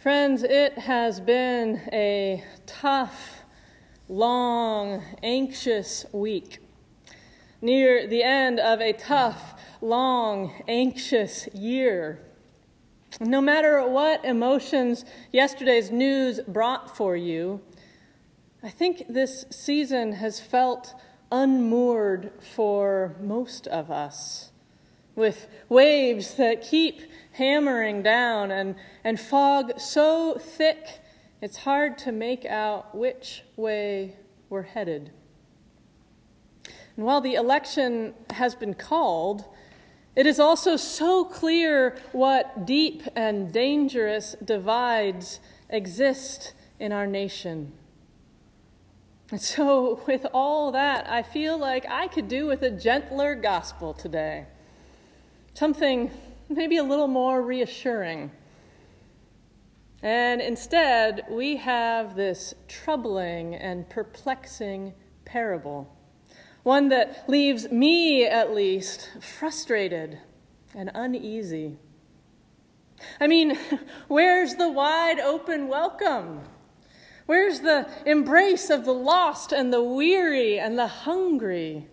Friends, it has been a tough, long, anxious week. Near the end of a tough, long, anxious year. No matter what emotions yesterday's news brought for you, I think this season has felt unmoored for most of us, with waves that keep hammering down and, and fog so thick it's hard to make out which way we're headed. And while the election has been called, it is also so clear what deep and dangerous divides exist in our nation. And so, with all that, I feel like I could do with a gentler gospel today. Something maybe a little more reassuring. And instead, we have this troubling and perplexing parable, one that leaves me, at least, frustrated and uneasy. I mean, where's the wide open welcome? Where's the embrace of the lost and the weary and the hungry?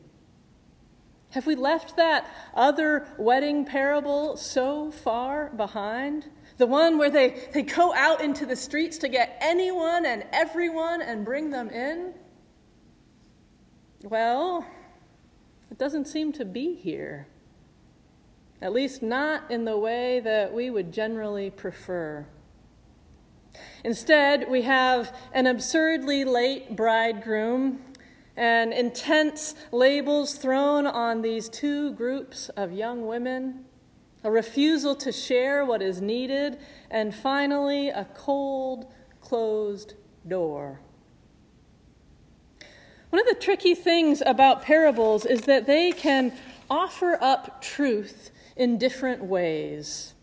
Have we left that other wedding parable so far behind? The one where they, they go out into the streets to get anyone and everyone and bring them in? Well, it doesn't seem to be here. At least not in the way that we would generally prefer. Instead, we have an absurdly late bridegroom and intense labels thrown on these two groups of young women, a refusal to share what is needed, and finally, a cold, closed door. One of the tricky things about parables is that they can offer up truth in different ways,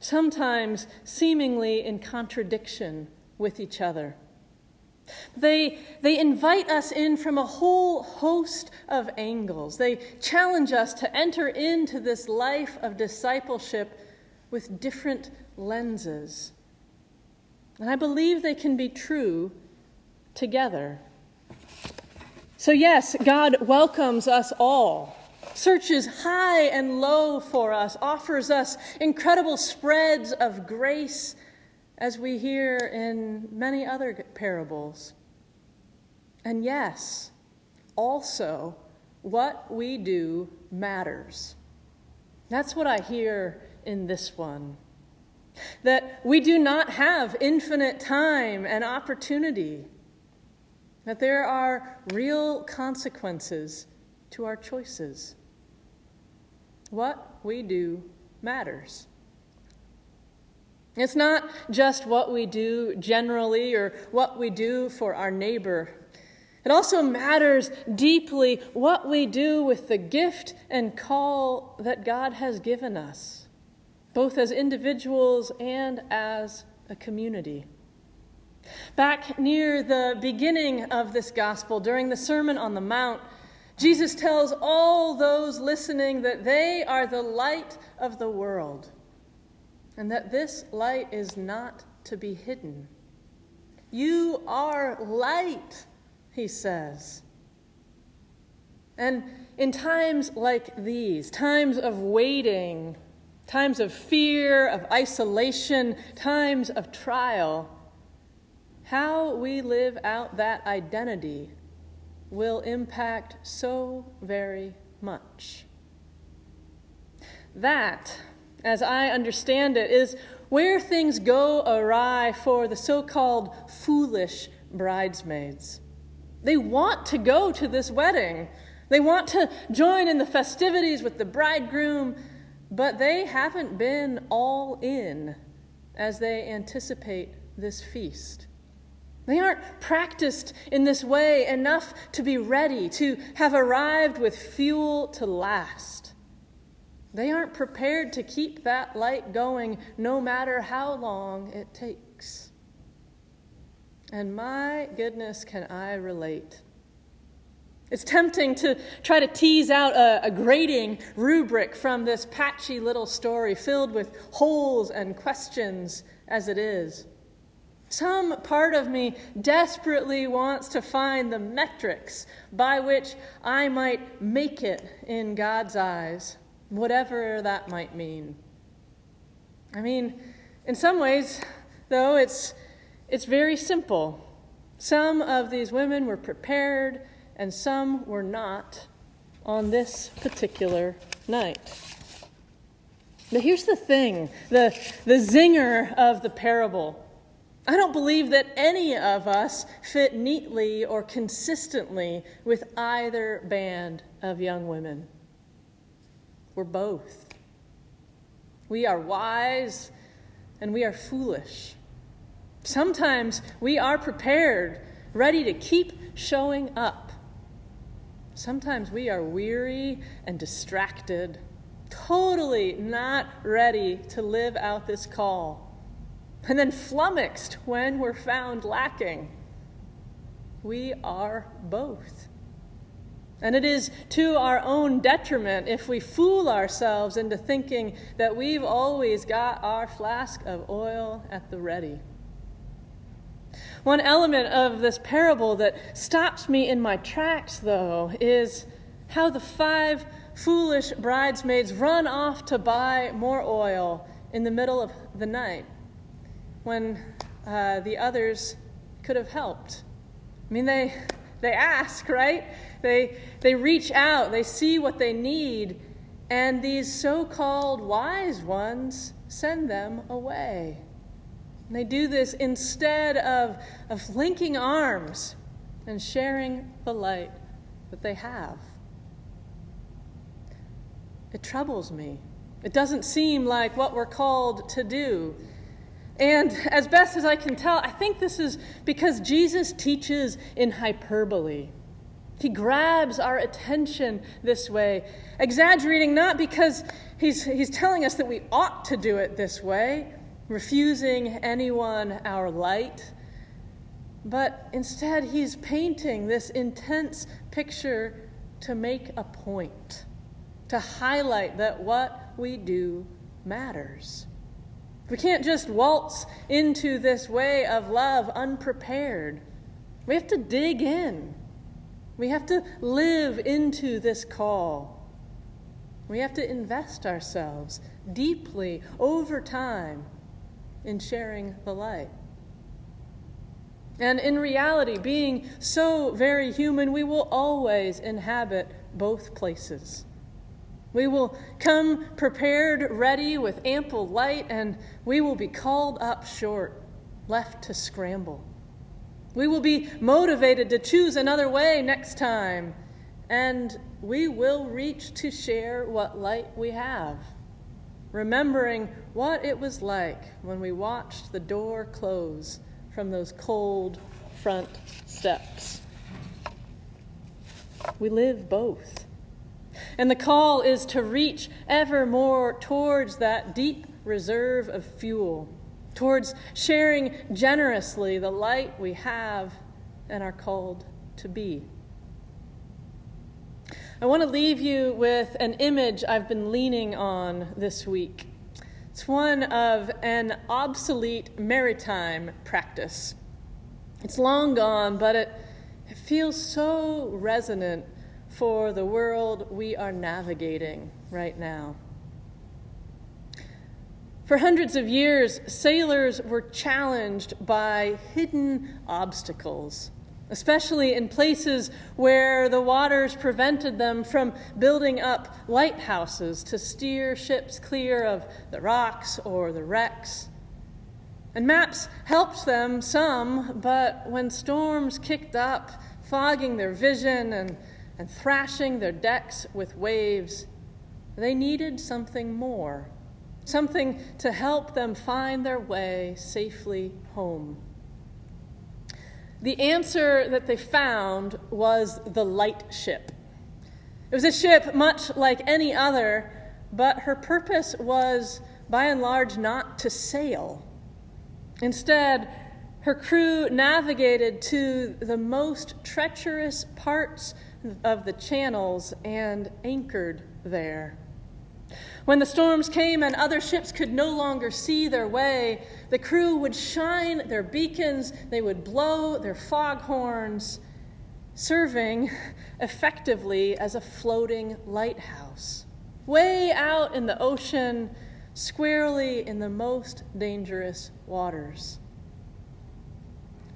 sometimes seemingly in contradiction with each other. They, they invite us in from a whole host of angles. They challenge us to enter into this life of discipleship with different lenses. And I believe they can be true together. So, yes, God welcomes us all, searches high and low for us, offers us incredible spreads of grace as we hear in many other parables. And yes, also, what we do matters. That's what I hear in this one. That we do not have infinite time and opportunity. That there are real consequences to our choices. What we do matters. It's not just what we do generally or what we do for our neighbor. It also matters deeply what we do with the gift and call that God has given us, both as individuals and as a community. Back near the beginning of this gospel, during the Sermon on the Mount, Jesus tells all those listening that they are the light of the world and that this light is not to be hidden. You are light, he says. And in times like these, times of waiting, times of fear, of isolation, times of trial, how we live out that identity will impact so very much. That as I understand it, is where things go awry for the so called foolish bridesmaids. They want to go to this wedding, they want to join in the festivities with the bridegroom, but they haven't been all in as they anticipate this feast. They aren't practiced in this way enough to be ready, to have arrived with fuel to last. They aren't prepared to keep that light going no matter how long it takes. And my goodness, can I relate? It's tempting to try to tease out a, a, grading rubric from this patchy little story filled with holes and questions as it is. Some part of me desperately wants to find the metrics by which I might make it in God's eyes, whatever that might mean. I mean, in some ways, though, it's, it's very simple. Some of these women were prepared, and some were not on this particular night. But here's the thing the, the zinger of the parable I don't believe that any of us fit neatly or consistently with either band of young women. We're both. We are wise and we are foolish. Sometimes we are prepared, ready to keep showing up. Sometimes we are weary and distracted, totally not ready to live out this call and then flummoxed when we're found lacking. We are both. And it is to our own detriment if we fool ourselves into thinking that we've always got our flask of oil at the ready. One element of this parable that stops me in my tracks, though, is how the five foolish bridesmaids run off to buy more oil in the middle of the night when uh, the others could have helped. I mean, they, they ask, right? They, they reach out, they see what they need, and these so called wise ones send them away. And they do this instead of, of linking arms and sharing the light that they have. It troubles me. It doesn't seem like what we're called to do. And as best as I can tell, I think this is because Jesus teaches in hyperbole. He grabs our attention this way, exaggerating not because he's, he's telling us that we ought to do it this way, refusing anyone our light, but instead he's painting this intense picture to make a point, to highlight that what we do matters. We can't just waltz into this way of love unprepared. We have to dig in. We have to live into this call. We have to invest ourselves deeply over time in sharing the light. And in reality, being so very human, we will always inhabit both places. We will come prepared, ready, with ample light, and we will be called up short, left to scramble. We will be motivated to choose another way next time, and we will reach to share what light we have, remembering what it was like when we watched the door close from those cold front steps. We live both. And the call is to reach ever more towards that deep reserve of fuel, towards sharing generously the light we have and are called to be. I want to leave you with an image I've been leaning on this week. It's one of an obsolete maritime practice. It's long gone, but it, it feels so resonant for the world we are navigating right now. For hundreds of years, sailors were challenged by hidden obstacles, especially in places where the waters prevented them from building up lighthouses to steer ships clear of the rocks or the wrecks. And maps helped them some, but when storms kicked up, fogging their vision and and thrashing their decks with waves, they needed something more, something to help them find their way safely home. The answer that they found was the light ship. It was a ship much like any other, but her purpose was by and large not to sail. Instead, her crew navigated to the most treacherous parts of the channels and anchored there. When the storms came and other ships could no longer see their way, the crew would shine their beacons, they would blow their foghorns, serving effectively as a floating lighthouse. Way out in the ocean, squarely in the most dangerous waters.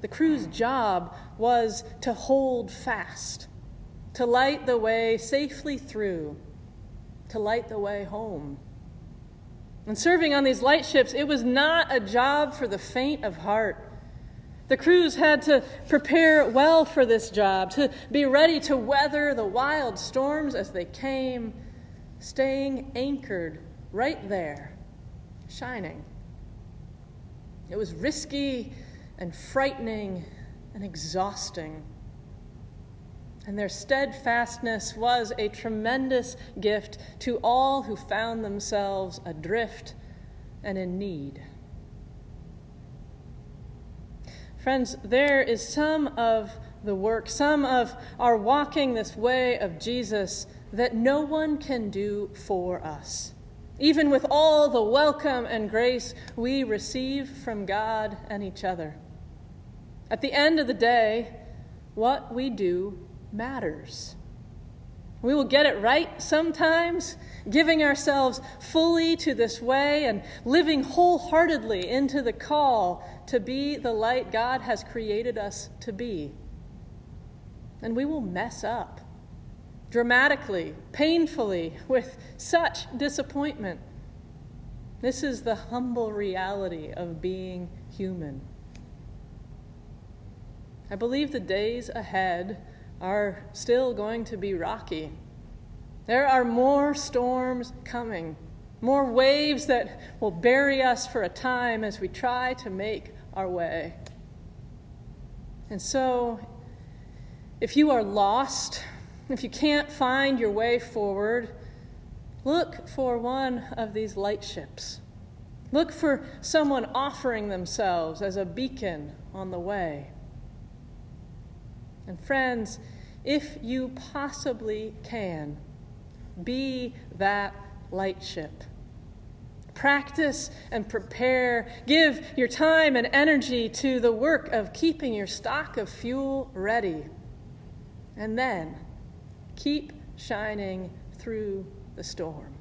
The crew's job was to hold fast, to light the way safely through to light the way home. And serving on these lightships, it was not a job for the faint of heart. The crews had to prepare well for this job, to be ready to weather the wild storms as they came, staying anchored right there, shining. It was risky and frightening and exhausting and their steadfastness was a tremendous gift to all who found themselves adrift and in need. Friends, there is some of the work, some of our walking this way of Jesus that no one can do for us. Even with all the welcome and grace we receive from God and each other. At the end of the day, what we do matters. We will get it right sometimes, giving ourselves fully to this way and living wholeheartedly into the call to be the light God has created us to be. And we will mess up dramatically, painfully, with such disappointment. This is the humble reality of being human. I believe the days ahead are still going to be rocky. There are more storms coming, more waves that will bury us for a time as we try to make our way. And so, if you are lost, if you can't find your way forward, look for one of these lightships. Look for someone offering themselves as a beacon on the way. And friends, if you possibly can, be that lightship. Practice and prepare. Give your time and energy to the work of keeping your stock of fuel ready. And then keep shining through the storm.